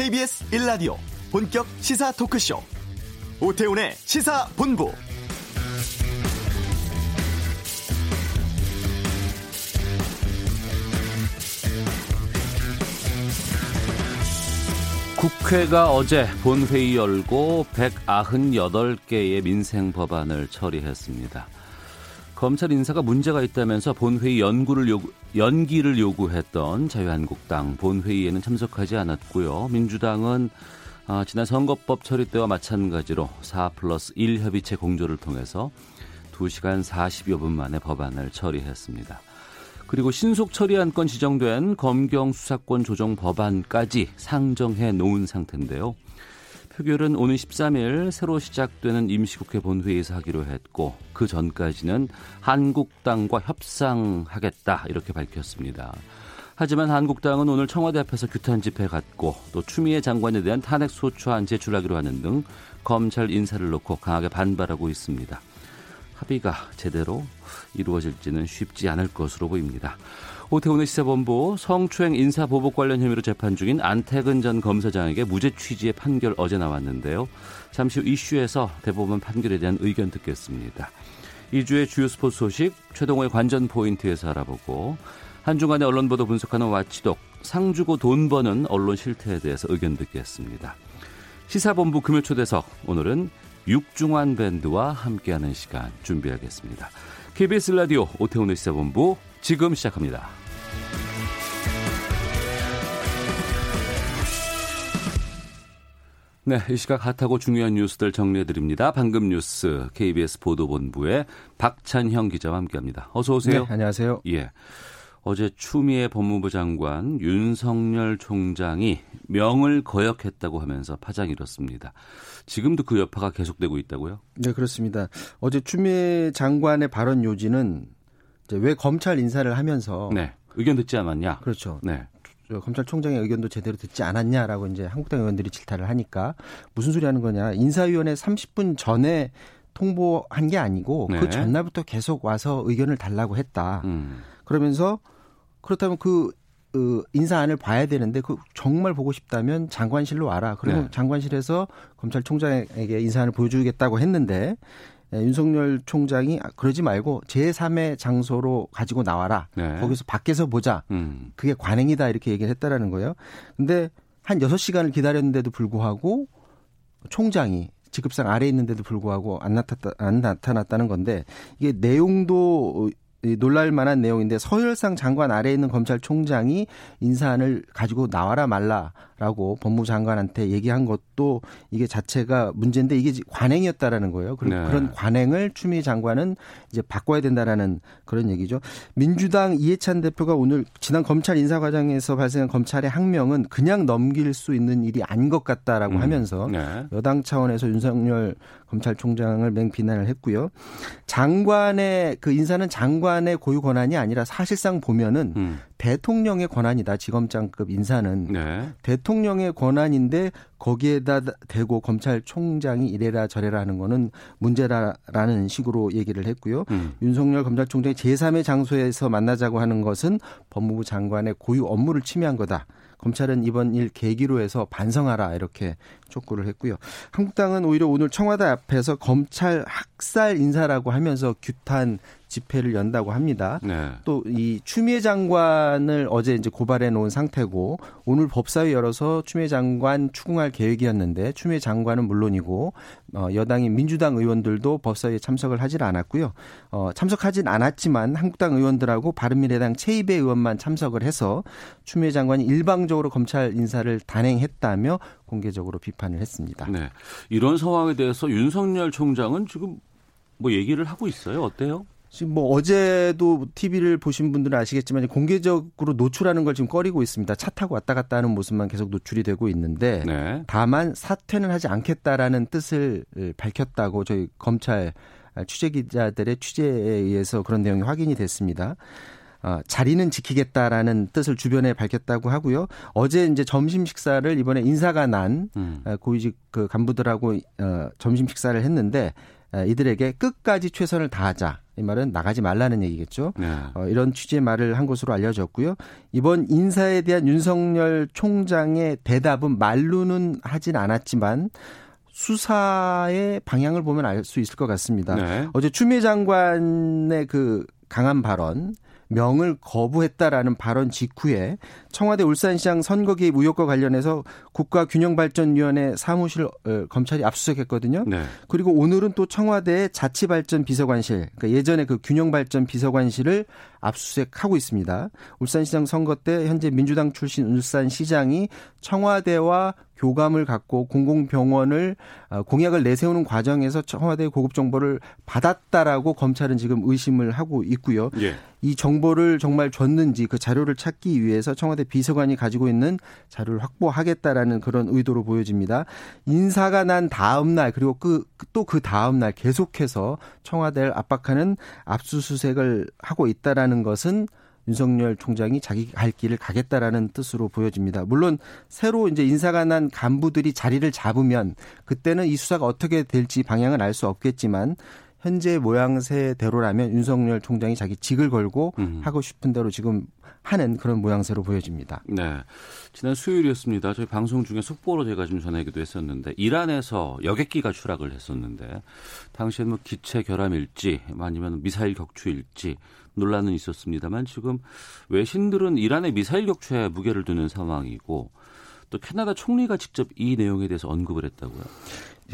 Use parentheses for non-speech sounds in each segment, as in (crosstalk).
KBS 1라디오 본격 시사 토크쇼 오태훈의 시사본부 국회가 어제 본회의 열고 198개의 민생 법안을 처리했습니다. 검찰 인사가 문제가 있다면서 본회의 연구를 요구, 연기를 요구했던 자유한국당 본회의에는 참석하지 않았고요. 민주당은 아, 지난 선거법 처리 때와 마찬가지로 4 플러스 1 협의체 공조를 통해서 2시간 40여 분 만에 법안을 처리했습니다. 그리고 신속 처리안건 지정된 검경 수사권 조정 법안까지 상정해 놓은 상태인데요. 표결은 오는 13일 새로 시작되는 임시국회 본회의에서 하기로 했고 그 전까지는 한국당과 협상하겠다 이렇게 밝혔습니다. 하지만 한국당은 오늘 청와대 앞에서 규탄 집회 갖고 또 추미애 장관에 대한 탄핵 소추안 제출하기로 하는 등 검찰 인사를 놓고 강하게 반발하고 있습니다. 합의가 제대로 이루어질지는 쉽지 않을 것으로 보입니다. 오태훈의 시사본부 성추행 인사보복 관련 혐의로 재판 중인 안태근 전 검사장에게 무죄 취지의 판결 어제 나왔는데요. 잠시 후 이슈에서 대법원 판결에 대한 의견 듣겠습니다. 이주의 주요 스포츠 소식 최동호의 관전 포인트에서 알아보고 한중간의 언론 보도 분석하는 와치독 상 주고 돈 버는 언론 실태에 대해서 의견 듣겠습니다. 시사본부 금요초대석 오늘은 육중환 밴드와 함께하는 시간 준비하겠습니다. KBS 라디오 오태훈의 시사본부 지금 시작합니다. 네, 이 시각 핫하고 중요한 뉴스들 정리해드립니다. 방금 뉴스 KBS 보도본부의 박찬형 기자와 함께합니다. 어서 오세요. 네, 안녕하세요. 예. 어제 추미애 법무부 장관 윤석열 총장이 명을 거역했다고 하면서 파장이 일었습니다. 지금도 그 여파가 계속되고 있다고요? 네, 그렇습니다. 어제 추미애 장관의 발언 요지는 왜 검찰 인사를 하면서 네, 의견 듣지 않았냐? 그렇죠. 네. 검찰총장의 의견도 제대로 듣지 않았냐라고 이제 한국당 의원들이 질타를 하니까 무슨 소리 하는 거냐. 인사위원회 30분 전에 통보한 게 아니고 그 네. 그 전날부터 계속 와서 의견을 달라고 했다. 음. 그러면서 그렇다면 그그 인사안을 봐야 되는데 그 정말 보고 싶다면 장관실로 와라. 그리고 네. 장관실에서 검찰총장에게 인사안을 보여주겠다고 했는데 예, 윤석열 총장이 아, 그러지 말고 제3의 장소로 가지고 나와라. 네. 거기서 밖에서 보자. 음. 그게 관행이다 이렇게 얘기를 했다라는 거예요. 근데 한 6시간을 기다렸는데도 불구하고 총장이 직급상 아래 에 있는데도 불구하고 안 나타났다, 안 나타났다는 건데 이게 내용도 놀랄 만한 내용인데 서열상 장관 아래에 있는 검찰총장이 인사안을 가지고 나와라 말라라고 법무부 장관한테 얘기한 것도 이게 자체가 문제인데 이게 관행이었다라는 거예요. 그리고 네. 그런 관행을 추미애 장관은 이제 바꿔야 된다라는 그런 얘기죠. 민주당 이해찬 대표가 오늘 지난 검찰 인사 과정에서 발생한 검찰의 항명은 그냥 넘길 수 있는 일이 아닌 것 같다라고 음. 하면서 네. 여당 차원에서 윤석열 검찰총장을 맹 비난을 했고요. 장관의 그 인사는 장관의 고유 권한이 아니라 사실상 보면은 음. 대통령의 권한이다. 지검장급 인사는 네. 대통령의 권한인데 거기에다 대고 검찰총장이 이래라 저래라 하는 거는 문제라라는 식으로 얘기를 했고요. 음. 윤석열 검찰총장이 제3의 장소에서 만나자고 하는 것은 법무부 장관의 고유 업무를 침해한 거다. 검찰은 이번 일 계기로 해서 반성하라 이렇게 촉구를 했고요. 한국당은 오히려 오늘 청와대 앞에서 검찰 학살 인사라고 하면서 규탄 집회를 연다고 합니다. 네. 또이 추미애 장관을 어제 이제 고발해 놓은 상태고 오늘 법사위 열어서 추미애 장관 추궁할 계획이었는데 추미애 장관은 물론이고 어, 여당인 민주당 의원들도 법사위에 참석을 하질 않았고요. 어, 참석하진 않았지만 한국당 의원들하고 바른미래당 최이배 의원만 참석을 해서 추미애 장관이 일방적으로 검찰 인사를 단행했다며 공개적으로 비판을 했습니다. 네. 이런 상황에 대해서 윤석열 총장은 지금 뭐 얘기를 하고 있어요. 어때요? 지금 뭐 어제도 TV를 보신 분들은 아시겠지만 공개적으로 노출하는 걸 지금 꺼리고 있습니다. 차 타고 왔다 갔다 하는 모습만 계속 노출이 되고 있는데 네. 다만 사퇴는 하지 않겠다라는 뜻을 밝혔다고 저희 검찰 취재 기자들의 취재에 의해서 그런 내용이 확인이 됐습니다. 어, 자리는 지키겠다라는 뜻을 주변에 밝혔다고 하고요. 어제 이제 점심 식사를 이번에 인사가 난 음. 어, 고위직 그 간부들하고 어, 점심 식사를 했는데 어, 이들에게 끝까지 최선을 다하자 이 말은 나가지 말라는 얘기겠죠. 네. 어, 이런 취지의 말을 한 것으로 알려졌고요. 이번 인사에 대한 윤석열 총장의 대답은 말로는 하진 않았지만 수사의 방향을 보면 알 수 있을 것 같습니다. 네. 어제 추미애 장관의 그 강한 발언 명을 거부했다라는 발언 직후에 청와대 울산시장 선거 개입 의혹과 관련해서 국가균형발전위원회 사무실 어, 검찰이 압수수색했거든요. 네. 그리고 오늘은 또 청와대 자치발전 비서관실, 그러니까 예전에 그 균형발전 비서관실을 압수수색하고 있습니다. 울산시장 선거 때 현재 민주당 출신 울산시장이 청와대와 교감을 갖고 공공병원을 어, 공약을 내세우는 과정에서 청와대 고급 정보를 받았다라고 검찰은 지금 의심을 하고 있고요. 예. 이 정보를 정말 줬는지 그 자료를 찾기 위해서 청와대 비서관이 가지고 있는 자료를 확보하겠다라는 그런 의도로 보여집니다. 인사가 난 다음 날 그리고 그 또그 그 다음 날 계속해서 청와대를 압박하는 압수수색을 하고 있다라는 것은 윤석열 총장이 자기 갈 길을 가겠다라는 뜻으로 보여집니다. 물론 새로 이제 인사가 난 간부들이 자리를 잡으면 그때는 이 수사가 어떻게 될지 방향은 알 수 없겠지만 현재 모양새대로라면 윤석열 총장이 자기 직을 걸고 음. 하고 싶은 대로 지금 하는 그런 모양새로 보여집니다. 네. 지난 수요일이었습니다. 저희 방송 중에 속보로 제가 좀 전하기도 했었는데 이란에서 여객기가 추락을 했었는데 당시에는 뭐 기체 결함일지 아니면 미사일 격추일지 논란은 있었습니다만 지금 외신들은 이란의 미사일 격추에 무게를 두는 상황이고 또 캐나다 총리가 직접 이 내용에 대해서 언급을 했다고요.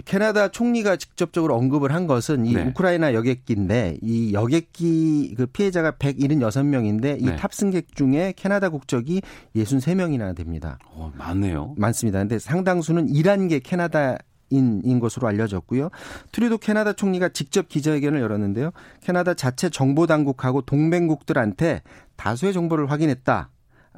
캐나다 총리가 직접적으로 언급을 한 것은 이 네. 우크라이나 여객기인데 이 여객기 그 피해자가 176명인데 이 네. 탑승객 중에 캐나다 국적이 63명이나 됩니다. 어, 많네요. 많습니다. 근데 상당수는 이란계 캐나다 인인 것으로 알려졌고요. 트루도 캐나다 총리가 직접 기자회견을 열었는데요. 캐나다 자체 정보 당국하고 동맹국들한테 다수의 정보를 확인했다.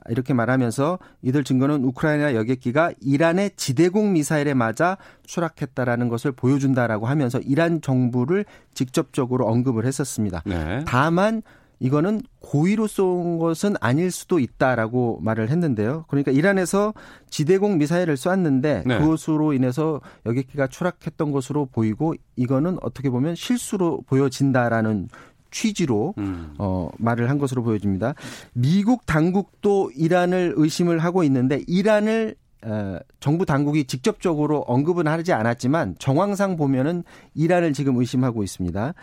이렇게 말하면서 이들 증거는 우크라이나 여객기가 이란의 지대공 미사일에 맞아 추락했다라는 것을 보여준다라고 하면서 이란 정부를 직접적으로 언급을 했었습니다. 네. 다만 이거는 고의로 쏜 것은 아닐 수도 있다라고 말을 했는데요. 그러니까 이란에서 지대공 미사일을 쐈는데 네. 그것으로 인해서 여객기가 추락했던 것으로 보이고 이거는 어떻게 보면 실수로 보여진다라는 취지로 음. 어 말을 한 것으로 보여집니다. 미국 당국도 이란을 의심을 하고 있는데 이란을 어, 정부 당국이 직접적으로 언급은 하지 않았지만 정황상 보면은 이란을 지금 의심하고 있습니다.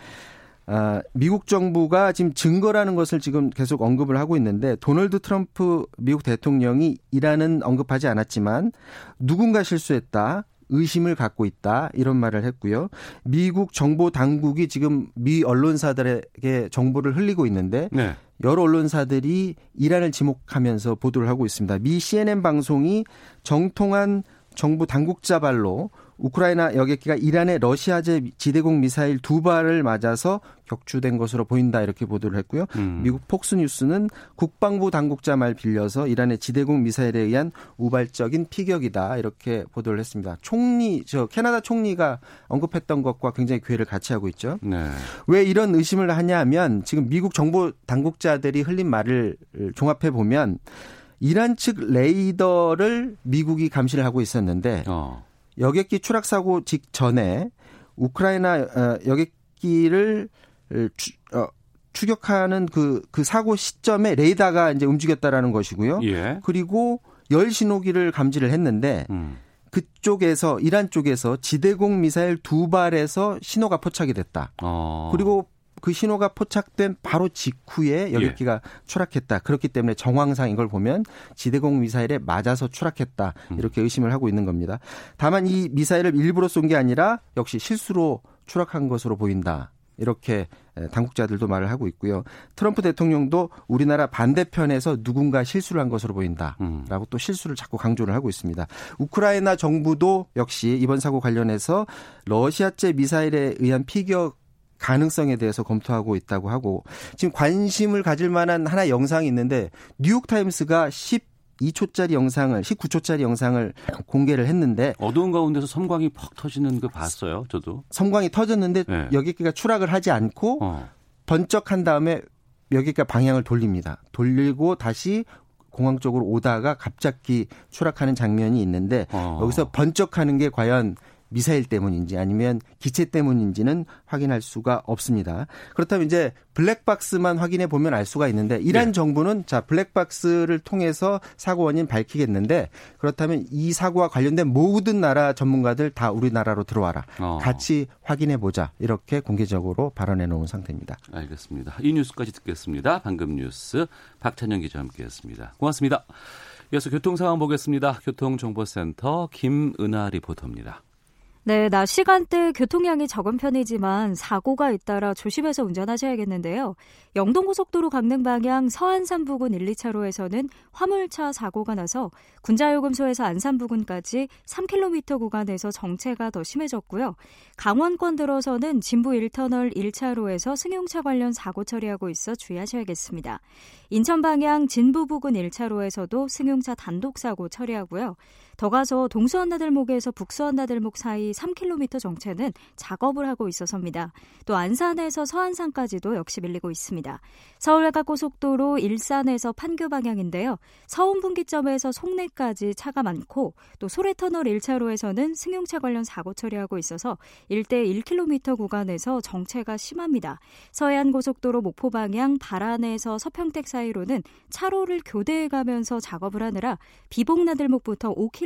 아, 미국 정부가 지금 증거라는 것을 지금 계속 언급을 하고 있는데 도널드 트럼프 미국 대통령이 이란은 언급하지 않았지만 누군가 실수했다. 의심을 갖고 있다 이런 말을 했고요. 미국 정보 당국이 지금 미 언론사들에게 정보를 흘리고 있는데 네. 여러 언론사들이 이란을 지목하면서 보도를 하고 있습니다. 미 CNN 방송이 정통한 정부 당국자 발로 우크라이나 여객기가 이란의 러시아제 지대공 미사일 두 발을 맞아서 격추된 것으로 보인다 이렇게 보도를 했고요. 음. 미국 폭스뉴스는 국방부 당국자 말 빌려서 이란의 지대공 미사일에 의한 우발적인 피격이다 이렇게 보도를 했습니다. 총리 저 캐나다 총리가 언급했던 것과 굉장히 괴를 같이 하고 있죠. 네. 왜 이런 의심을 하냐면 지금 미국 정보 당국자들이 흘린 말을 종합해 보면 이란 측 레이더를 미국이 감시를 하고 있었는데 어. 여객기 추락 사고 직전에 우크라이나 어, 여객기를 추, 어, 추격하는 그, 그 사고 시점에 레이더가 이제 움직였다라는 것이고요. 예. 그리고 열 신호기를 감지를 했는데 음. 그쪽에서 이란 쪽에서 지대공 미사일 두 발에서 신호가 포착이 됐다. 어. 그리고 그 신호가 포착된 바로 직후에 여객기가 예. 추락했다. 그렇기 때문에 정황상 이걸 보면 지대공 미사일에 맞아서 추락했다. 음. 이렇게 의심을 하고 있는 겁니다. 다만 이 미사일을 일부러 쏜 게 아니라 역시 실수로 추락한 것으로 보인다. 이렇게 당국자들도 말을 하고 있고요. 트럼프 대통령도 우리나라 반대편에서 누군가 실수를 한 것으로 보인다라고 음. 또 실수를 자꾸 강조를 하고 있습니다. 우크라이나 정부도 역시 이번 사고 관련해서 러시아제 미사일에 의한 피격 가능성에 대해서 검토하고 있다고 하고 지금 관심을 가질 만한 하나 영상이 있는데 뉴욕 타임스가 12초짜리 영상을 19초짜리 영상을 공개를 했는데 어두운 가운데서 섬광이 퍽 터지는 거 봤어요. 저도. 섬광이 터졌는데 네. 여객기가 추락을 하지 않고 어. 번쩍한 다음에 여객기가 방향을 돌립니다. 돌리고 다시 공항 쪽으로 오다가 갑자기 추락하는 장면이 있는데 어. 여기서 번쩍하는 게 과연 미사일 때문인지 아니면 기체 때문인지는 확인할 수가 없습니다. 그렇다면 이제 블랙박스만 확인해 보면 알 수가 있는데 이란 네. 정부는 자 블랙박스를 통해서 사고 원인 밝히겠는데 그렇다면 이 사고와 관련된 모든 나라 전문가들 다 우리나라로 들어와라. 어. 같이 확인해 보자. 이렇게 공개적으로 발언해 놓은 상태입니다. 알겠습니다. 이 뉴스까지 듣겠습니다. 방금 뉴스 박찬영 기자 함께했습니다. 고맙습니다. 이어서 교통 상황 보겠습니다. 교통정보센터 김은아 리포터입니다. 네, 낮 시간대 교통량이 적은 편이지만 사고가 잇따라 조심해서 운전하셔야겠는데요. 영동고속도로 강릉 방향 서안산 부근 1, 2차로에서는 화물차 사고가 나서 군자요금소에서 안산 부근까지 3km 구간에서 정체가 더 심해졌고요. 강원권 들어서는 진부 1터널 1차로에서 승용차 관련 사고 처리하고 있어 주의하셔야겠습니다. 인천 방향 진부 부근 1차로에서도 승용차 단독 사고 처리하고요. 더 가서 동수안나들목에서 북수안나들목 사이 3km 정체는 작업을 하고 있어서입니다. 또 안산에서 서안산까지도 역시 밀리고 있습니다. 서울 외곽고속도로 일산에서 판교 방향인데요. 서운 분기점에서 송내까지 차가 많고 또 소래터널 1차로에서는 승용차 관련 사고 처리하고 있어서 일대 1km 구간에서 정체가 심합니다. 서해안 고속도로 목포 방향 발안에서 서평택 사이로는 차로를 교대해 가면서 작업을 하느라 비봉나들목부터 5km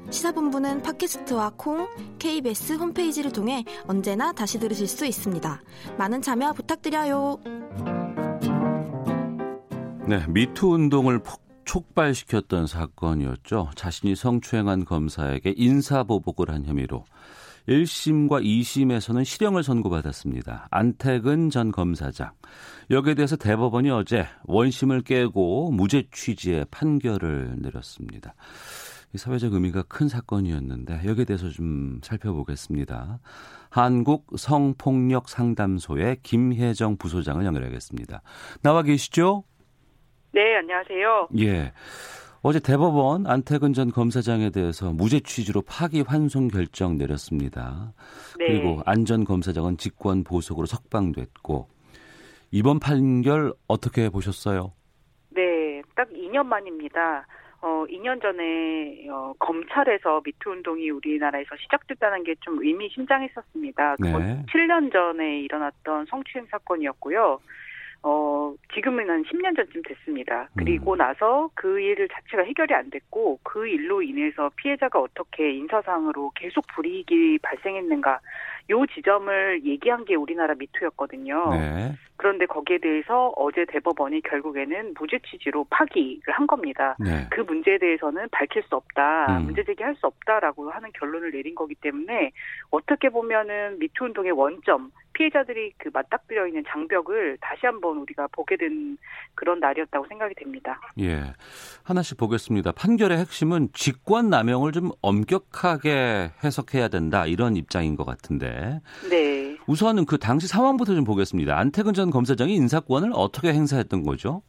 시사본부는 팟캐스트와 콩, KBS 홈페이지를 통해 언제나 다시 들으실 수 있습니다. 많은 참여 부탁드려요. 네, 미투 운동을 폭 촉발시켰던 사건이었죠. 자신이 성추행한 검사에게 인사보복을 한 혐의로 1심과 2심에서는 실형을 선고받았습니다. 안태근 전 검사장. 여기에 대해서 대법원이 어제 원심을 깨고 무죄 취지의 판결을 내렸습니다. 사회적 의미가 큰 사건이었는데 여기에 대해서 좀 살펴보겠습니다. 한국 성폭력 상담소의 김혜정 부소장을 연결하겠습니다. 나와 계시죠? 네, 안녕하세요. 예. 어제 대법원 안태근 전 검사장에 대해서 무죄 취지로 파기 환송 결정 내렸습니다. 네. 그리고 안 전 검사장은 직권 보석으로 석방됐고 이번 판결 어떻게 보셨어요? 네, 딱 2년 만입니다. 어, 2년 전에 어, 검찰에서 미투 운동이 우리나라에서 시작됐다는 게 좀 의미심장했었습니다. 그건 네. 7년 전에 일어났던 성추행 사건이었고요. 어, 지금은 한 10년 전쯤 됐습니다. 그리고 음. 나서 그 일 자체가 해결이 안 됐고 그 일로 인해서 피해자가 어떻게 인사상으로 계속 불이익이 발생했는가 요 지점을 얘기한 게 우리나라 미투였거든요. 네. 그런데 거기에 대해서 어제 대법원이 결국에는 무죄 취지로 파기를 한 겁니다. 네. 그 문제에 대해서는 밝힐 수 없다, 음. 문제 제기할 수 없다라고 하는 결론을 내린 거기 때문에 어떻게 보면은 미투 운동의 원점 피해자들이 그 맞닥뜨려 있는 장벽을 다시 한번 우리가 보게 된 그런 날이었다고 생각이 됩니다. 예. 하나씩 보겠습니다. 판결의 핵심은 직권 남용을 좀 엄격하게 해석해야 된다 이런 입장인 것 같은데. 네. 우선은 그 당시 상황부터 좀 보겠습니다. 안태근 전 검사장이 인사권을 어떻게 행사했던 거죠?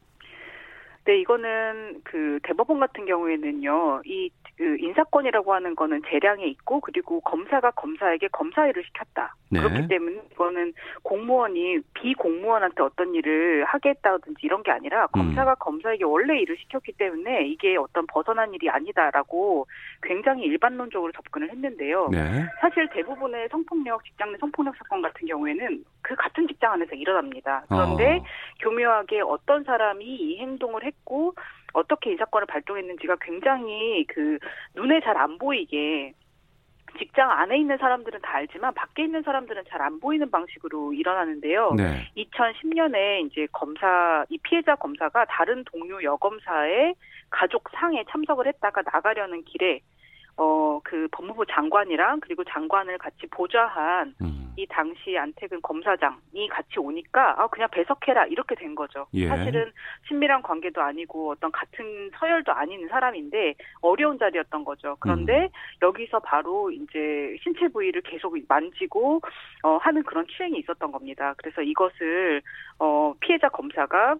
네, 이거는 그 대법원 같은 경우에는요, 이 그 인사권이라고 하는 거는 재량에 있고 그리고 검사가 검사에게 검사 일을 시켰다. 네. 그렇기 때문에 이거는 공무원이 비공무원한테 어떤 일을 하겠다든지 이런 게 아니라 검사가 음. 검사에게 원래 일을 시켰기 때문에 이게 어떤 벗어난 일이 아니다라고 굉장히 일반론적으로 접근을 했는데요. 네. 사실 대부분의 성폭력 직장 내 성폭력 사건 같은 경우에는 그 같은 직장 안에서 일어납니다. 그런데 어. 교묘하게 어떤 사람이 이 행동을 했고 어떻게 인사권을 발동했는지가 굉장히 그 눈에 잘 안 보이게 직장 안에 있는 사람들은 다 알지만 밖에 있는 사람들은 잘 안 보이는 방식으로 일어나는데요. 네. 2010년에 이제 검사 이 피해자 검사가 다른 동료 여검사의 가족 상에 참석을 했다가 나가려는 길에 어, 그 법무부 장관이랑 그리고 장관을 같이 보좌한 음. 이 당시 안택은 검사장이 같이 오니까 아, 그냥 배석해라 이렇게 된 거죠. 예. 사실은 친밀한 관계도 아니고 어떤 같은 서열도 아닌 사람인데 어려운 자리였던 거죠. 그런데 음. 여기서 바로 이제 신체 부위를 계속 만지고 어, 하는 그런 추행이 있었던 겁니다. 그래서 이것을 어, 피해자 검사가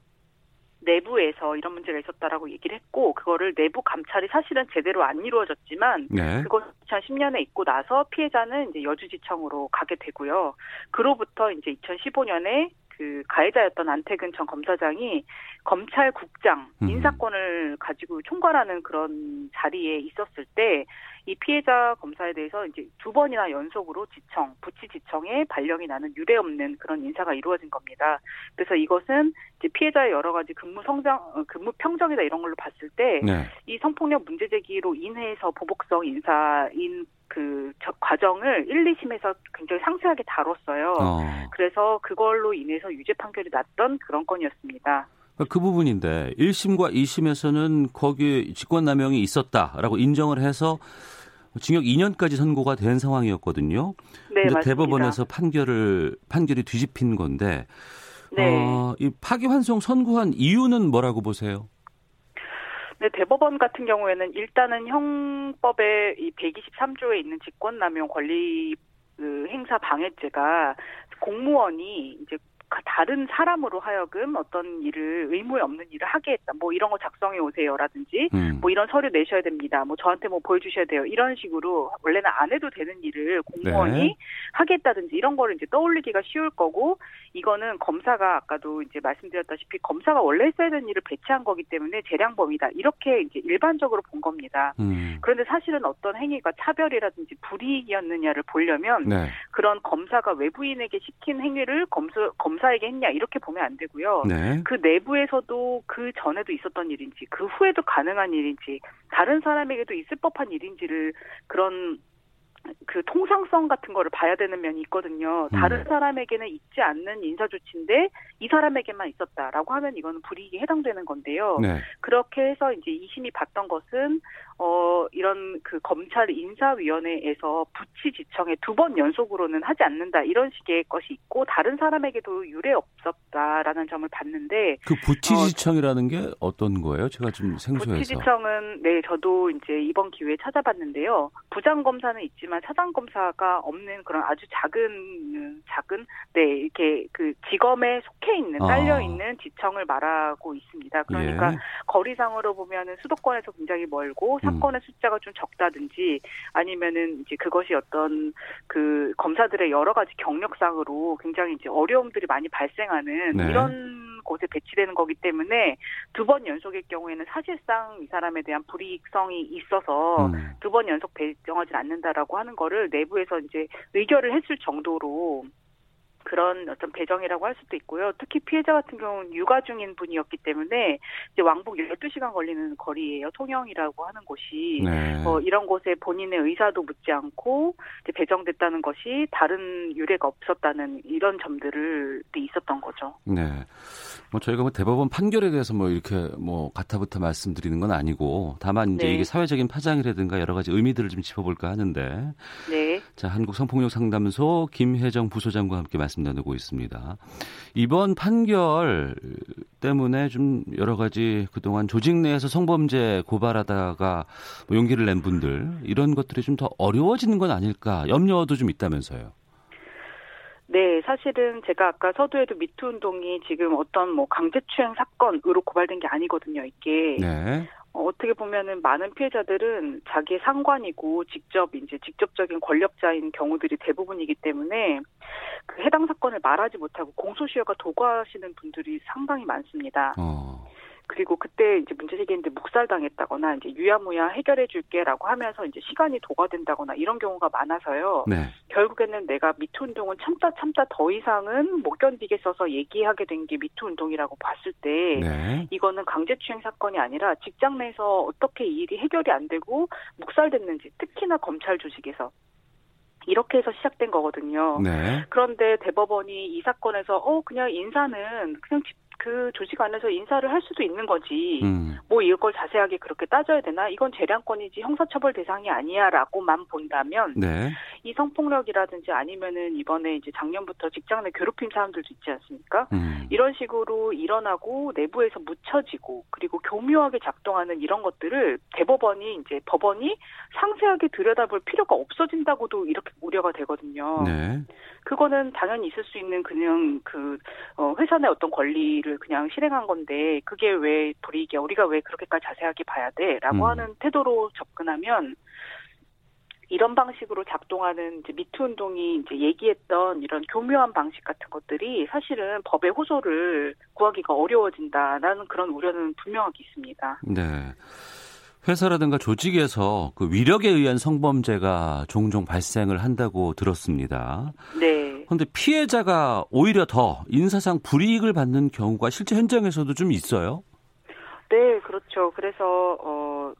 내부에서 이런 문제가 있었다라고 얘기를 했고 그거를 내부 감찰이 사실은 제대로 안 이루어졌지만 네. 그것 2010년에 있고 나서 피해자는 이제 여주지청으로 가게 되고요. 그로부터 이제 2015년에 그 가해자였던 안태근 전 검사장이 검찰국장 음. 인사권을 가지고 총괄하는 그런 자리에 있었을 때 이 피해자 검사에 대해서 이제 두 번이나 연속으로 지청, 부치 지청에 발령이 나는 유례 없는 그런 인사가 이루어진 겁니다. 그래서 이것은 이제 피해자의 여러 가지 근무 성장, 어, 근무 평정이다 이런 걸로 봤을 때이 네. 성폭력 문제 제기로 인해서 보복성 인사인 그 과정을 1, 2심에서 굉장히 상세하게 다뤘어요. 어. 그래서 그걸로 인해서 유죄 판결이 났던 그런 건이었습니다. 그 부분인데 1심과 2심에서는 거기에 직권남용이 있었다라고 인정을 해서 징역 2년까지 선고가 된 상황이었거든요. 네, 근데 맞습니다. 대법원에서 판결을 판결이 뒤집힌 건데 네. 어, 이 파기환송 선고한 이유는 뭐라고 보세요? 네, 대법원 같은 경우에는 일단은 형법의 이 123조에 있는 직권남용 권리 그 행사 방해죄가 공무원이 이제 다른 사람으로 하여금 어떤 일을 의무에 없는 일을 하게 했다. 뭐 이런 거 작성해 오세요라든지 음. 뭐 이런 서류 내셔야 됩니다. 뭐 저한테 뭐 보여주셔야 돼요. 이런 식으로 원래는 안 해도 되는 일을 공무원이 네. 하겠다든지 이런 거를 이제 떠올리기가 쉬울 거고 이거는 검사가 아까도 이제 말씀드렸다시피 검사가 원래 했어야 되는 일을 배치한 거기 때문에 재량범이다. 이렇게 이제 일반적으로 본 겁니다. 음. 그런데 사실은 어떤 행위가 차별이라든지 불이익이었느냐를 보려면 네. 그런 검사가 외부인에게 시킨 행위를 검사 검사 검사에게 했냐 이렇게 보면 안 되고요. 네. 그 내부에서도 그 전에도 있었던 일인지 그 후에도 가능한 일인지 다른 사람에게도 있을 법한 일인지를 그런 그 통상성 같은 거를 봐야 되는 면이 있거든요. 다른 음. 사람에게는 있지 않는 인사 조치인데 이 사람에게만 있었다라고 하면 이거는 불이익에 해당되는 건데요. 네. 그렇게 해서 이제 이심이 봤던 것은 어 이런 그 검찰 인사위원회에서 부치지청에 두 번 연속으로는 하지 않는다 이런 식의 것이 있고 다른 사람에게도 유례 없었다라는 점을 봤는데 그 부치지청이라는 어, 게 어떤 거예요? 제가 좀 생소해서. 부치지청은 네 저도 이제 이번 기회에 찾아봤는데요. 부장 검사는 있지만 있지만 사장 검사가 없는 그런 아주 작은 작은 네 이렇게 그 지검에 속해 있는 딸려 아. 있는 지청을 말하고 있습니다. 그러니까 예. 거리상으로 보면은 수도권에서 굉장히 멀고 음. 사건의 음. 숫자가 좀 적다든지 아니면은 이제 그것이 어떤 그 검사들의 여러 가지 경력상으로 굉장히 이제 어려움들이 많이 발생하는 네. 이런 곳에 배치되는 거기 때문에 두 번 연속일 경우에는 사실상 이 사람에 대한 불이익성이 있어서 음. 두번 연속 배정하지 않는다라고 하는 거를 내부에서 이제 의결을 했을 정도로 그런 어떤 배정이라고 할 수도 있고요. 특히 피해자 같은 경우는 육아 중인 분이었기 때문에 이제 왕복 12시간 걸리는 거리예요. 통영이라고 하는 곳이 네. 어, 이런 곳에 본인의 의사도 묻지 않고 이제 배정됐다는 것이 다른 유례가 없었다는 이런 점들을 있었던 거죠. 네. 뭐 저희가 뭐 대법원 판결에 대해서 뭐 이렇게 뭐 가타부터 말씀드리는 건 아니고 다만 이제 네. 이게 사회적인 파장이라든가 여러 가지 의미들을 좀 짚어볼까 하는데. 네. 자 한국 성폭력 상담소 김혜정 부소장과 함께 말씀. 나누고 있습니다. 이번 판결 때문에 좀 여러 가지 그동안 조직 내에서 성범죄 고발하다가 뭐 용기를 낸 분들 이런 것들이 좀 더 어려워지는 건 아닐까 염려도 좀 있다면서요. 네, 사실은 제가 아까 서두에도 미투 운동이 지금 어떤 뭐 강제추행 사건으로 고발된 게 아니거든요, 이게. 네. 어, 어떻게 보면은 많은 피해자들은 자기의 상관이고 직접 이제 직접적인 권력자인 경우들이 대부분이기 때문에 그 해당 사건을 말하지 못하고 공소시효가 도구하시는 분들이 상당히 많습니다. 어. 그리고 그때 이제 문제 제기했는데 묵살당했다거나 이제 유야무야 해결해 줄게라고 하면서 이제 시간이 도과된다거나 이런 경우가 많아서요. 네. 결국에는 내가 미투 운동은 참다 참다 더 이상은 못 견디겠어서 얘기하게 된 게 미투 운동이라고 봤을 때 네. 이거는 강제추행 사건이 아니라 직장 내에서 어떻게 이 일이 해결이 안 되고 묵살됐는지 특히나 검찰 조직에서 이렇게 해서 시작된 거거든요. 네. 그런데 대법원이 이 사건에서 어 그냥 인사는 그냥 그 조직 안에서 인사를 할 수도 있는 거지. 음. 뭐 이걸 자세하게 그렇게 따져야 되나? 이건 재량권이지 형사처벌 대상이 아니야라고만 본다면 네. 이 성폭력이라든지 아니면은 이번에 이제 작년부터 직장 내 괴롭힘 사람들도 있지 않습니까? 음. 이런 식으로 일어나고 내부에서 묻혀지고 그리고 교묘하게 작동하는 이런 것들을 대법원이 이제 법원이 상세하게 들여다볼 필요가 없어진다고도 이렇게 우려가 되거든요. 네. 그거는 당연히 있을 수 있는 그냥 그 어, 회사 내 어떤 권리를 그냥 실행한 건데 그게 왜 불이익이야? 우리가 왜 그렇게까지 자세하게 봐야 돼? 라고 음. 하는 태도로 접근하면 이런 방식으로 작동하는 이제 미투 운동이 이제 얘기했던 이런 교묘한 방식 같은 것들이 사실은 법의 호소를 구하기가 어려워진다라는 그런 우려는 분명하게 있습니다. 네. 회사라든가 조직에서 그 위력에 의한 성범죄가 종종 발생을 한다고 들었습니다. 네. 그런데 피해자가 오히려 더 인사상 불이익을 받는 경우가 실제 현장에서도 좀 있어요? 네, 그렇죠. 그래서 어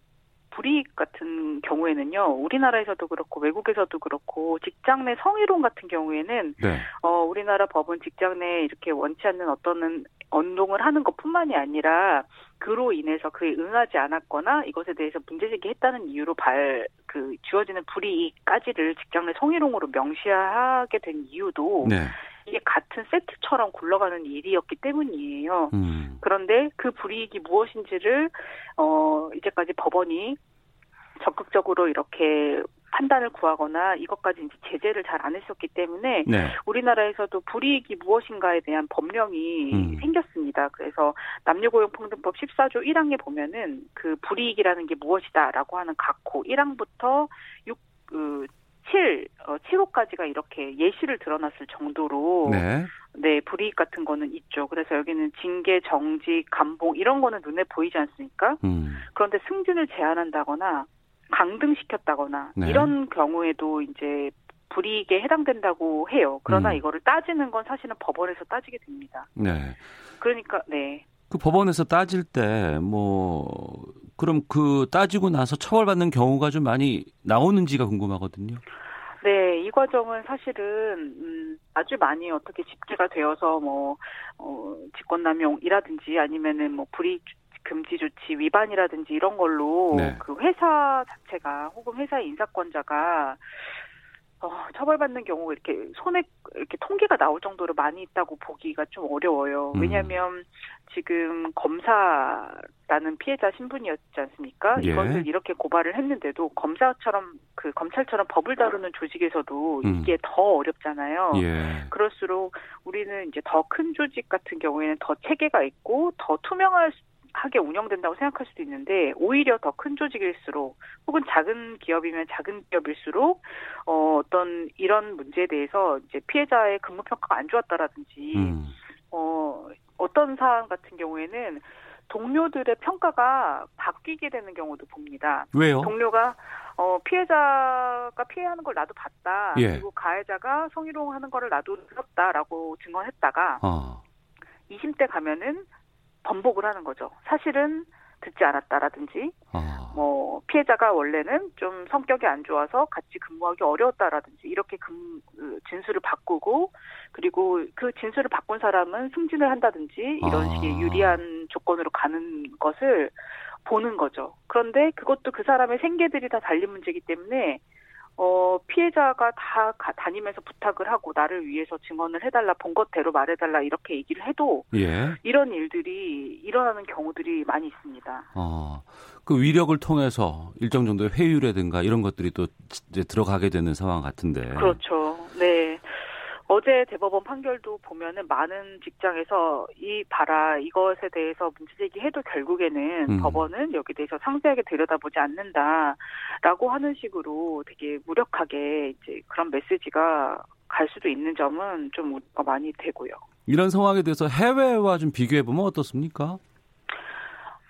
불이익 같은 경우에는요, 우리나라에서도 그렇고 외국에서도 그렇고 직장 내 성희롱 같은 경우에는 네. 어 우리나라 법은 직장 내에 이렇게 원치 않는 어떤 운동을 하는 것뿐만이 아니라 그로 인해서 그에 응하지 않았거나 이것에 대해서 문제제기했다는 이유로 발 그 주어지는 불이익까지를 직장 내 성희롱으로 명시하게 된 이유도 네. 이게 같은 세트처럼 굴러가는 일이었기 때문이에요. 음. 그런데 그 불이익이 무엇인지를 어 이제까지 법원이 적극적으로 이렇게 판단을 구하거나 이것까지 이제 제재를 잘 안 했었기 때문에 네. 우리나라에서도 불이익이 무엇인가에 대한 법령이 음. 생겼습니다. 그래서 남녀고용평등법 14조 1항에 보면은 그 불이익이라는 게 무엇이다라고 하는 각호 1항부터 6, 그 7, 어, 7호까지가 이렇게 예시를 드러났을 정도로 네. 네, 불이익 같은 거는 있죠. 그래서 여기는 징계, 정직, 감봉 이런 거는 눈에 보이지 않습니까? 음. 그런데 승진을 제한한다거나 강등시켰다거나 네. 이런 경우에도 이제 불이익에 해당된다고 해요. 그러나 음. 이거를 따지는 건 사실은 법원에서 따지게 됩니다. 네. 그러니까 네. 그 법원에서 따질 때 뭐 그럼 그 따지고 나서 처벌받는 경우가 좀 많이 나오는지가 궁금하거든요. 네, 이 과정은 사실은 음, 아주 많이 어떻게 집계가 되어서 뭐 어, 직권남용이라든지 아니면은 뭐 불이익 금지 조치 위반이라든지 이런 걸로 네. 그 회사 자체가 혹은 회사 인사권자가 어, 처벌받는 경우가 이렇게 손에 이렇게 통계가 나올 정도로 많이 있다고 보기가 좀 어려워요. 음. 왜냐하면 지금 검사라는 피해자 신분이었지 않습니까? 예. 이것을 이렇게 고발을 했는데도 검사처럼 그 검찰처럼 법을 다루는 조직에서도 음. 이게 더 어렵잖아요. 예. 그럴수록 우리는 이제 더 큰 조직 같은 경우에는 더 체계가 있고 더 투명할 하게 운영된다고 생각할 수도 있는데 오히려 더 큰 조직일수록 혹은 작은 기업이면 작은 기업일수록 어 어떤 이런 문제에 대해서 이제 피해자의 근무 평가가 안 좋았다라든지 음. 어 어떤 사안 같은 경우에는 동료들의 평가가 바뀌게 되는 경우도 봅니다. 왜요? 동료가 어 피해자가 피해하는 걸 나도 봤다. 예. 그리고 가해자가 성희롱하는 거를 나도 들었다라고 증언했다가 어. 20대 가면은 번복을 하는 거죠. 사실은 듣지 않았다라든지 아. 뭐 피해자가 원래는 좀 성격이 안 좋아서 같이 근무하기 어려웠다라든지 이렇게 근, 그 진술을 바꾸고 그리고 그 진술을 바꾼 사람은 승진을 한다든지 이런 아. 식의 유리한 조건으로 가는 것을 보는 거죠. 그런데 그것도 그 사람의 생계들이 다 달린 문제이기 때문에 어, 피해자가 다 가, 다니면서 부탁을 하고 나를 위해서 증언을 해달라, 본 것대로 말해달라 이렇게 얘기를 해도 예. 이런 일들이 일어나는 경우들이 많이 있습니다. 어, 그 위력을 통해서 일정 정도의 회유라든가 이런 것들이 또 이제 들어가게 되는 상황 같은데. 그렇죠. 네. 어제 대법원 판결도 보면은 많은 직장에서 이 봐라 이것에 대해서 문제 제기 해도 결국에는 음. 법원은 여기 대해서 상세하게 들여다보지 않는다라고 하는 식으로 되게 무력하게 이제 그런 메시지가 갈 수도 있는 점은 좀 우려가 많이 되고요. 이런 상황에 대해서 해외와 좀 비교해 보면 어떻습니까?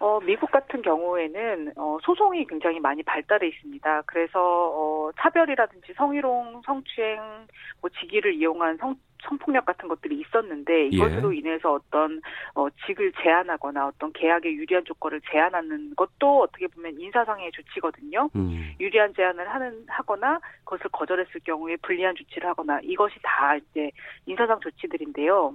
어, 미국 같은 경우에는 어, 소송이 굉장히 많이 발달해 있습니다. 그래서 어, 차별이라든지 성희롱, 성추행, 뭐 직위를 이용한 성 성폭력 같은 것들이 있었는데 이것으로 예. 인해서 어떤 어, 직을 제한하거나 어떤 계약의 유리한 조건을 제한하는 것도 어떻게 보면 인사상의 조치거든요. 음. 유리한 제한을 하는 하거나 그것을 거절했을 경우에 불리한 조치를 하거나 이것이 다 이제 인사상 조치들인데요.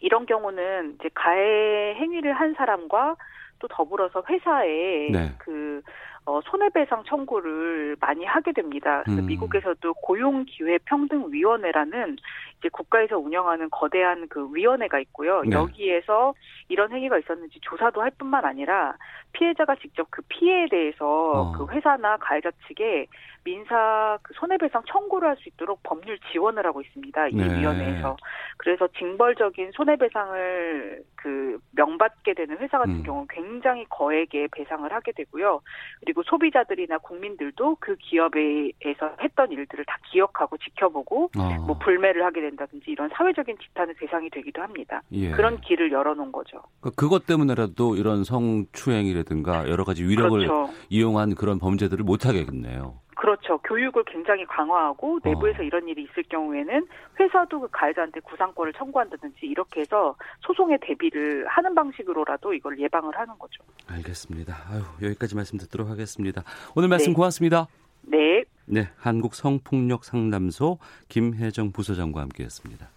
이런 경우는 이제 가해 행위를 한 사람과 또 더불어서 회사에 네. 그 어, 손해배상 청구를 많이 하게 됩니다. 그래서 음. 미국에서도 고용기회평등위원회라는 이제 국가에서 운영하는 거대한 그 위원회가 있고요. 네. 여기에서 이런 행위가 있었는지 조사도 할 뿐만 아니라 피해자가 직접 그 피해에 대해서 어. 그 회사나 가해자 측에 민사 그 손해배상 청구를 할 수 있도록 법률 지원을 하고 있습니다. 이 네. 위원회에서. 그래서 징벌적인 손해배상을 그 명받게 되는 회사 같은 음. 경우는 굉장히 거액의 배상을 하게 되고요. 그리고 소비자들이나 국민들도 그 기업에서 했던 일들을 다 기억하고 지켜보고 어. 뭐 불매를 하게 된다든지 이런 사회적인 지탄의 대상이 되기도 합니다. 예. 그런 길을 열어놓은 거죠. 그 그것 때문에라도 이런 성추행이라든가 여러 가지 위력을 그렇죠. 이용한 그런 범죄들을 못 하겠네요. 그렇죠. 교육을 굉장히 강화하고 내부에서 어. 이런 일이 있을 경우에는 회사도 그 가해자한테 구상권을 청구한다든지 이렇게 해서 소송에 대비를 하는 방식으로라도 이걸 예방을 하는 거죠. 알겠습니다. 아유, 여기까지 말씀 듣도록 하겠습니다. 오늘 말씀 네. 고맙습니다. 네. 네, 한국 성폭력 상담소 김혜정 부소장과 함께했습니다.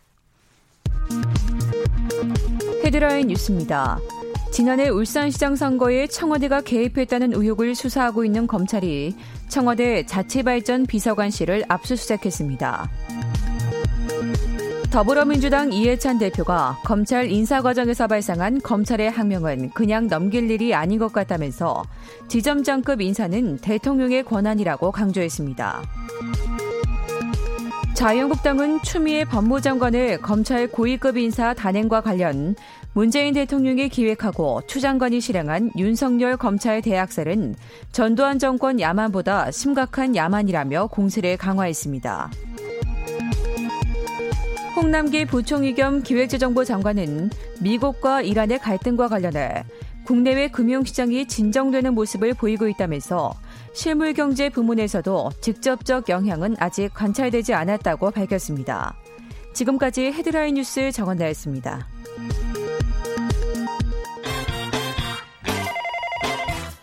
헤드라인 뉴스입니다. 지난해 울산시장 선거에 청와대가 개입했다는 의혹을 수사하고 있는 검찰이 청와대 자치발전 비서관실을 압수수색했습니다. 더불어민주당 이해찬 대표가 검찰 인사 과정에서 발생한 검찰의 항명은 그냥 넘길 일이 아닌 것 같다면서 지점장급 인사는 대통령의 권한이라고 강조했습니다. 자유한국당은 추미애 법무장관의 검찰 고위급 인사 단행과 관련 문재인 대통령이 기획하고 추 장관이 실행한 윤석열 검찰 대학살은 전두환 정권 야만보다 심각한 야만이라며 공세를 강화했습니다. 홍남기 부총리 겸 기획재정부 장관은 미국과 이란의 갈등과 관련해 국내외 금융시장이 진정되는 모습을 보이고 있다면서 실물경제 부문에서도 직접적 영향은 아직 관찰되지 않았다고 밝혔습니다. 지금까지 헤드라인 뉴스 정원나였습니다.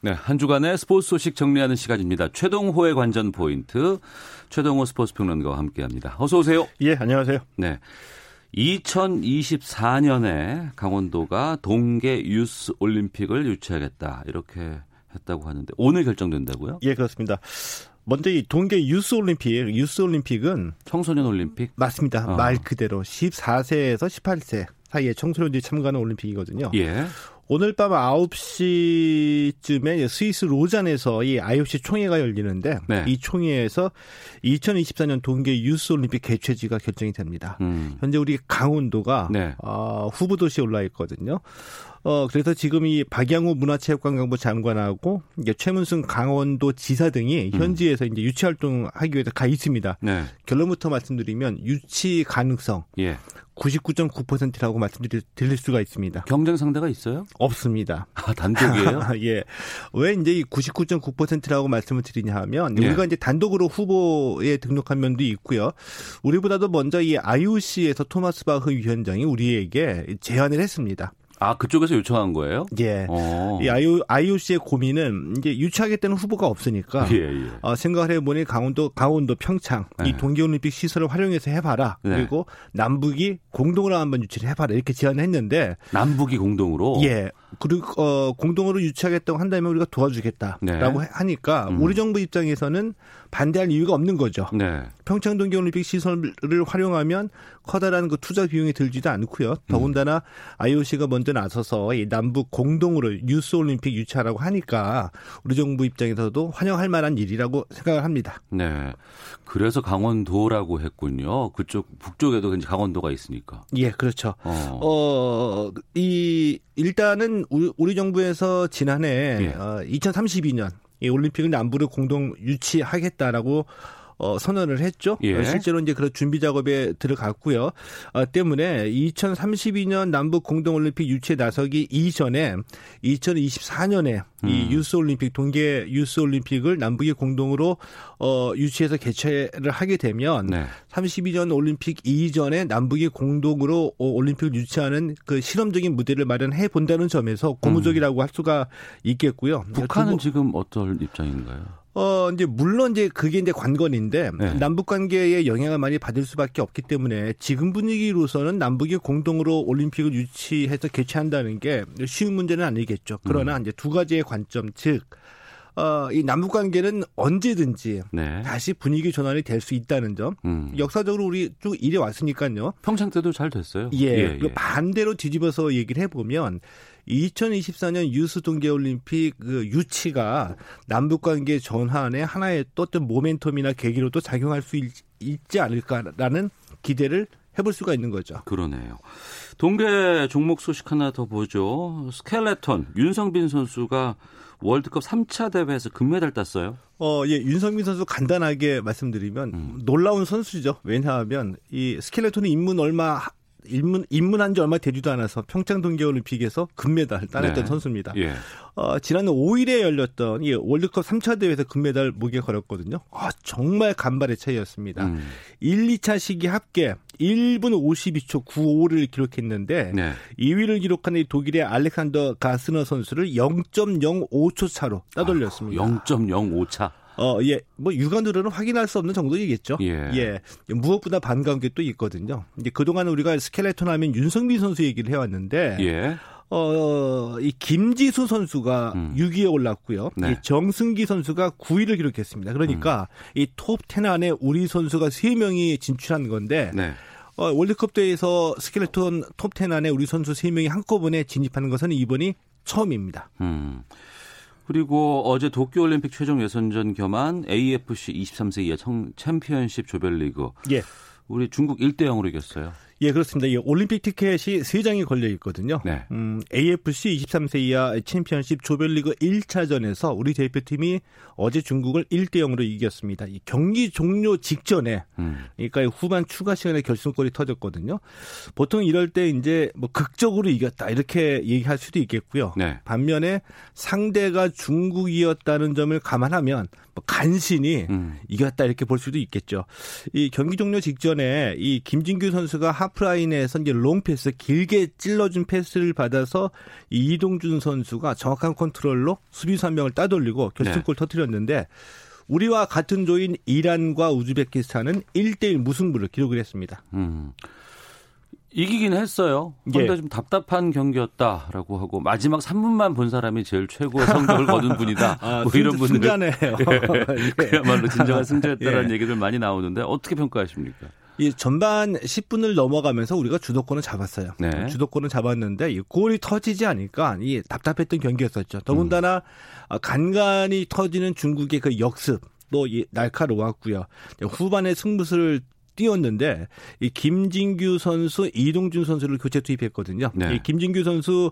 네, 한 주간의 스포츠 소식 정리하는 시간입니다. 최동호의 관전 포인트, 최동호 스포츠 평론가와 함께합니다. 어서 오세요. 예, 안녕하세요. 네. 2024년에 강원도가 동계 유스 올림픽을 유치하겠다 이렇게 했다고 하는데 오늘 결정된다고요? 예, 그렇습니다. 먼저 이 동계 유스 올림픽, 유스 올림픽은 청소년 올림픽 맞습니다. 어. 말 그대로 14세에서 18세 사이에 청소년들이 참가하는 올림픽이거든요. 예. 오늘 밤 9시쯤에 스위스 로잔에서 이 IOC 총회가 열리는데 네. 이 총회에서 2024년 동계 유스 올림픽 개최지가 결정이 됩니다. 음. 현재 우리 강원도가 네. 어, 후보 도시에 올라 있거든요. 어, 그래서 지금 이 박양호 문화체육관광부 장관하고 이제 최문순 강원도 지사 등이 음. 현지에서 음. 이제 유치 활동하기 위해서 가 있습니다. 네. 결론부터 말씀드리면 유치 가능성. 예. 99.9%라고 말씀드릴 수가 있습니다. 경쟁 상대가 있어요? 없습니다. 아, 단독이에요? (laughs) 예. 왜 이제 이 99.9%라고 말씀을 드리냐 하면 예. 우리가 이제 단독으로 후보에 등록한 면도 있고요. 우리보다도 먼저 이 IOC에서 토마스 바흐 위원장이 우리에게 제안을 했습니다. 아, 그쪽에서 요청한 거예요? 예. 어. 이 IOC의 고민은 이제 유치하겠다는 후보가 없으니까 예, 예. 어, 생각을 해보니 강원도, 강원도 평창 네. 이 동계올림픽 시설을 활용해서 해봐라. 네. 그리고 남북이 공동으로 한번 유치를 해봐라 이렇게 제안을 했는데 남북이 공동으로 예. 그리고 어, 공동으로 유치하겠다고 한다면 우리가 도와주겠다라고 네. 하니까 음. 우리 정부 입장에서는 반대할 이유가 없는 거죠. 네. 평창 동계올림픽 시설을 활용하면 커다란 그 투자 비용이 들지도 않고요. 더군다나 음. IOC가 먼저 나서서 이 남북 공동으로 유스 올림픽 유치하라고 하니까 우리 정부 입장에서도 환영할 만한 일이라고 생각을 합니다. 네. 그래서 강원도라고 했군요. 그쪽 북쪽에도 이제 강원도가 있으니까. 예, 그렇죠. 어, 어 이 일단은 우리, 우리 정부에서 지난해 예. 어, 2032년 이 올림픽을 남부를 공동 유치하겠다라고 어, 선언을 했죠. 예. 실제로 이제 그런 준비 작업에 들어갔고요. 어, 때문에 2032년 남북 공동 올림픽 유치에 나서기 이전에 2024년에 음. 이 유스 올림픽 동계 유스 올림픽을 남북이 공동으로 어, 유치해서 개최를 하게 되면 네. 32년 올림픽 이전에 남북이 공동으로 올림픽을 유치하는 그 실험적인 무대를 마련해 본다는 점에서 고무적이라고 음. 할 수가 있겠고요. 북한은 지금 어떤 입장인가요? 어, 이제 물론 이제 그게 이제 관건인데 네. 남북 관계에 영향을 많이 받을 수밖에 없기 때문에 지금 분위기로서는 남북이 공동으로 올림픽을 유치해서 개최한다는 게 쉬운 문제는 아니겠죠. 그러나 음. 이제 두 가지의 관점 즉 어, 이 남북 관계는 언제든지 네. 다시 분위기 전환이 될 수 있다는 점. 음. 역사적으로 우리 쭉 이래 왔으니까요. 평창 때도 잘 됐어요. 예. 예, 예. 반대로 뒤집어서 얘기를 해보면 2024년 유스 동계올림픽 그 유치가 남북 관계 전환에 하나의 또 어떤 모멘텀이나 계기로 도 작용할 수 있, 지 않을까라는 기대를 해볼 수가 있는 거죠. 그러네요. 동계 종목 소식 하나 더 보죠. 스켈레톤 윤성빈 선수가 월드컵 3차 대회에서 금메달 땄어요. 어, 예, 윤성빈 선수 간단하게 말씀드리면 음. 놀라운 선수죠. 왜냐하면 이 스켈레톤이 입문 얼마 입문 입문한 지 얼마 되지도 않아서 평창 동계올림픽에서 금메달 따냈던 네. 선수입니다. 예. 어, 지난 5일에 열렸던 이 월드컵 3차 대회에서 금메달 목에 걸었거든요. 아, 정말 간발의 차이였습니다. 음. 1, 2차 시기 합계 1분 52초 95를 기록했는데 네. 2위를 기록한 이 독일의 알렉산더 가스너 선수를 0.05초 차로 따돌렸습니다. 아, 0.05차. 어, 예, 뭐 육안으로는 확인할 수 없는 정도이겠죠. 예. 예. 무엇보다 반가운 게 또 있거든요. 이제 그동안 우리가 스켈레톤 하면 윤성빈 선수 얘기를 해왔는데, 예. 어, 이 김지수 선수가 음. 6위에 올랐고요. 네. 이 정승기 선수가 9위를 기록했습니다. 그러니까 음. 이톱 10 안에 우리 선수가 3명이 진출한 건데, 네. 어, 월드컵 대회에서 스켈레톤 톱10 안에 우리 선수 3명이 한꺼번에 진입하는 것은 이번이 처음입니다. 음. 그리고 어제 도쿄올림픽 최종 예선전 겸한 AFC 23세 이하 챔피언십 조별리그. 예. 우리 중국 1대 0으로 이겼어요. 예, 그렇습니다. 이 올림픽 티켓이 3장이 걸려 있거든요. 네. 음, AFC 23세 이하 챔피언십 조별리그 1차전에서 우리 대표팀이 어제 중국을 1대 0으로 이겼습니다. 이 경기 종료 직전에 음. 그러니까 후반 추가 시간에 결승골이 터졌거든요. 보통 이럴 때 이제 뭐 극적으로 이겼다 이렇게 얘기할 수도 있겠고요. 네. 반면에 상대가 중국이었다는 점을 감안하면 뭐 간신히 음. 이겼다 이렇게 볼 수도 있겠죠. 이 경기 종료 직전에 이 김진규 선수가 하프라인에서 이제 롱 패스 길게 찔러준 패스를 받아서 이 이동준 선수가 정확한 컨트롤로 수비수 한 명을 따돌리고 결승골 네. 터뜨렸는데 우리와 같은 조인 이란과 우즈베키스탄은 1대1 무승부를 기록을 했습니다. 음. 이기긴 했어요. 그런데 예. 좀 답답한 경기였다라고 하고 마지막 3분만 본 사람이 제일 최고 성적을 (laughs) 거둔 분이다. 아, 뭐 이런 분들 승자네요. (laughs) (laughs) 예. 그야말로 진정한 승자였다라는 예. 얘기들 많이 나오는데 어떻게 평가하십니까? 이 전반 10분을 넘어가면서 우리가 주도권을 잡았어요. 네. 주도권을 잡았는데 이 골이 터지지 않으니까 이 답답했던 경기였었죠. 더군다나 음. 간간히 터지는 중국의 그 역습 또 날카로웠고요. 후반에 승부수를 띄웠는데 이 김진규 선수, 이동준 선수를 교체 투입했거든요. 네. 이 김진규 선수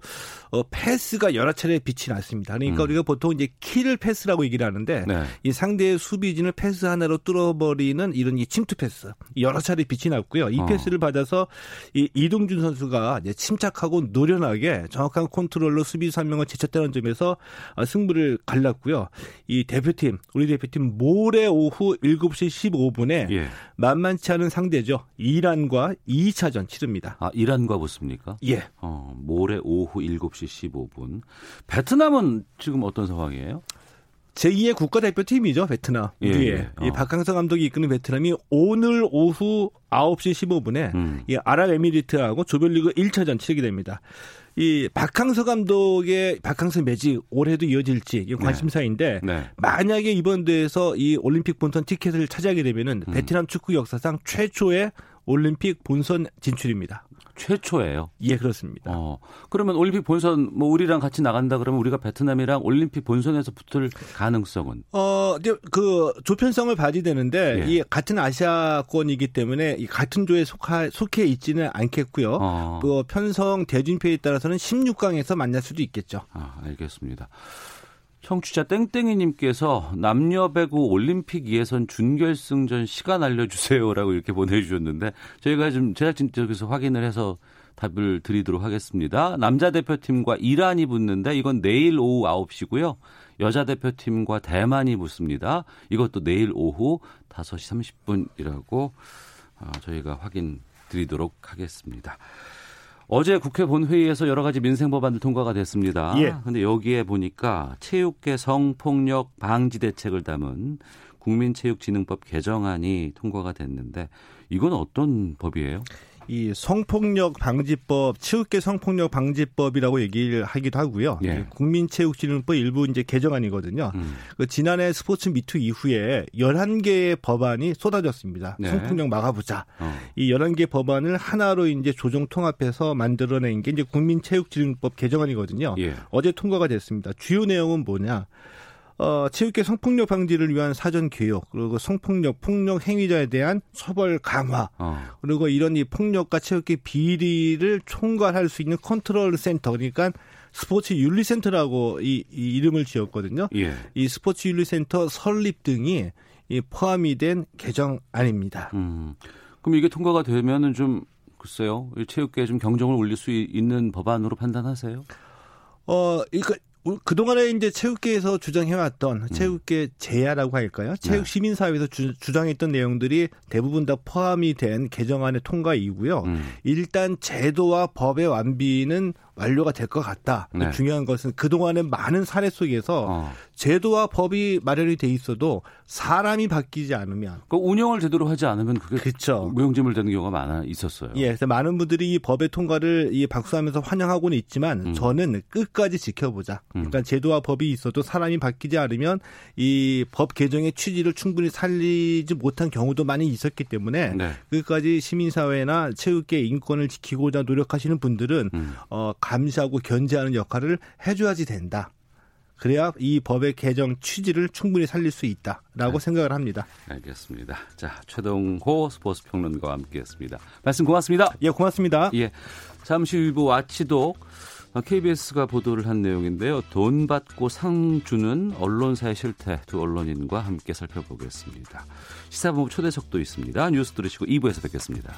어, 패스가 여러 차례 빛이 났습니다. 그러니까 음. 우리가 보통 이제 kill 패스라고 얘기를 하는데 네. 이 상대의 수비진을 패스 하나로 뚫어버리는 이런 이 침투 패스 여러 차례 빛이 났고요. 이 어. 패스를 받아서 이 이동준 선수가 이제 침착하고 노련하게 정확한 컨트롤로 수비수 한 명을 제쳤다는 점에서 어, 승부를 갈랐고요. 이 대표팀 우리 대표팀 모레 오후 7시 15분에 예. 만만치 않은 상대죠. 이란과 2차전 치릅니다. 아, 이란과 붙습니까? 예. 어, 모레 오후 7시 15분. 베트남은 지금 어떤 상황이에요? 제2의 국가대표팀이죠, 베트남. 예, 예. 어. 이 박항서 감독이 이끄는 베트남이 오늘 오후 9시 15분에 음. 이 아랍에미리트하고 조별리그 1차전 치르게 됩니다. 이 박항서 감독의 박항서 매직 올해도 이어질지 이게 관심사인데 네. 네. 만약에 이번 대회에서 이 올림픽 본선 티켓을 차지하게 되면은 음. 베트남 축구 역사상 최초의 올림픽 본선 진출입니다. 최초예요. 예, 그렇습니다. 어, 그러면 올림픽 본선 뭐 우리랑 같이 나간다 그러면 우리가 베트남이랑 올림픽 본선에서 붙을 가능성은? 어, 그 조편성을 봐야 되는데 예. 이 같은 아시아권이기 때문에 이 같은 조에 속하, 속해 있지는 않겠고요. 어. 그 편성 대진표에 따라서는 16강에서 만날 수도 있겠죠. 아, 알겠습니다. 청취자 땡땡이님께서 남녀 배구 올림픽 예선 준결승전 시간 알려주세요라고 이렇게 보내주셨는데 저희가 좀 제작진 쪽에서 확인을 해서 답을 드리도록 하겠습니다. 남자 대표팀과 이란이 붙는데 이건 내일 오후 9시고요. 여자 대표팀과 대만이 붙습니다. 이것도 내일 오후 5시 30분이라고 어, 저희가 확인 드리도록 하겠습니다. 어제 국회 본회의에서 여러 가지 민생 법안들 통과가 됐습니다. 예. 근데 여기에 보니까 체육계 성폭력 방지 대책을 담은 국민체육진흥법 개정안이 통과가 됐는데 이건 어떤 법이에요? 이 성폭력 방지법, 체육계 성폭력 방지법이라고 얘기를 하기도 하고요. 예. 국민체육진흥법 일부 이제 개정안이거든요. 음. 그 지난해 스포츠 미투 이후에 11개의 법안이 쏟아졌습니다. 네. 성폭력 막아보자. 어. 이 11개 법안을 하나로 이제 조정 통합해서 만들어낸 게 이제 국민체육진흥법 개정안이거든요. 예. 어제 통과가 됐습니다. 주요 내용은 뭐냐? 어, 체육계 성폭력 방지를 위한 사전 교육, 그리고 성폭력, 폭력 행위자에 대한 처벌 강화, 어. 그리고 이런 이 폭력과 체육계 비리를 총괄할 수 있는 컨트롤 센터, 그러니까 스포츠 윤리센터라고 이, 이 이름을 지었거든요. 예. 이 스포츠 윤리센터 설립 등이 이 포함이 된 개정안입니다. 음. 그럼 이게 통과가 되면은 좀 글쎄요, 체육계에 좀 경종을 울릴 수 있는 법안으로 판단하세요? 어, 이거 그동안에 이제 체육계에서 주장해왔던 음. 체육계 제야라고 할까요? 체육 네. 시민사회에서 주, 장했던 내용들이 대부분 다 포함이 된 개정안의 통과이고요. 음. 일단 제도와 법의 완비는 완료가 될 것 같다. 네. 중요한 것은 그동안의 많은 사례 속에서 어. 제도와 법이 마련이 돼 있어도 사람이 바뀌지 않으면 그 운영을 제대로 하지 않으면 그게 그렇죠. 무용지물 되는 경우가 많아 있었어요. 예, 그래서 많은 분들이 이 법의 통과를 이 박수하면서 환영하고는 있지만 음. 저는 끝까지 지켜보자. 음. 그러니까 제도와 법이 있어도 사람이 바뀌지 않으면 이 법 개정의 취지를 충분히 살리지 못한 경우도 많이 있었기 때문에 네. 끝까지 시민사회나 체육계 인권을 지키고자 노력하시는 분들은 음. 어, 감시하고 견제하는 역할을 해줘야지 된다. 그래야 이 법의 개정 취지를 충분히 살릴 수 있다라고 네. 생각을 합니다. 알겠습니다. 자, 최동호 스포츠 평론가와 함께했습니다. 말씀 고맙습니다. 예, 고맙습니다. 예, 잠시 후부 와치독 KBS가 보도를 한 내용인데요. 돈 받고 상 주는 언론사의 실태 두 언론인과 함께 살펴보겠습니다. 시사본부 초대석도 있습니다. 뉴스 들으시고 2부에서 뵙겠습니다.